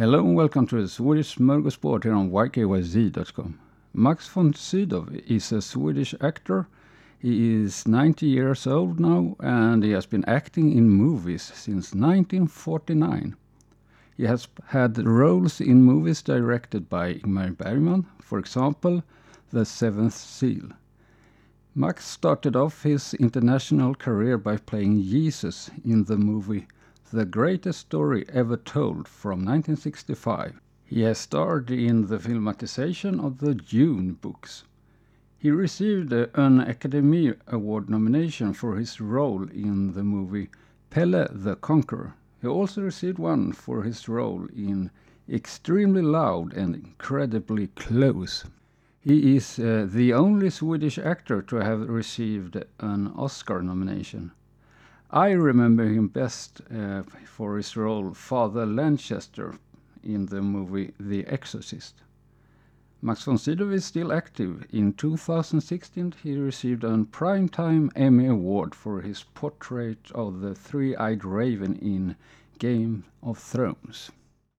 Hello and welcome to the Swedish Smörgåsbord here on YKYZ.com. Max von Sydow is a Swedish actor. He is 90 years old now and he has been acting in movies since 1949. He has had roles in movies directed by Ingmar Bergman, for example, The Seventh Seal. Max started off his international career by playing Jesus in the movie The Greatest Story Ever Told from 1965. He has starred in the filmatization of the Dune books. He received an Academy Award nomination for his role in the movie Pelle the Conqueror. He also received one for his role in Extremely Loud and Incredibly Close. He is uh, the only Swedish actor to have received an Oscar nomination. I remember him best uh, for his role Father Lankester in the movie The Exorcist. Max von Sydow is still active. In 2016, he received a Primetime Emmy Award for his portrait of the three eyed raven in Game of Thrones.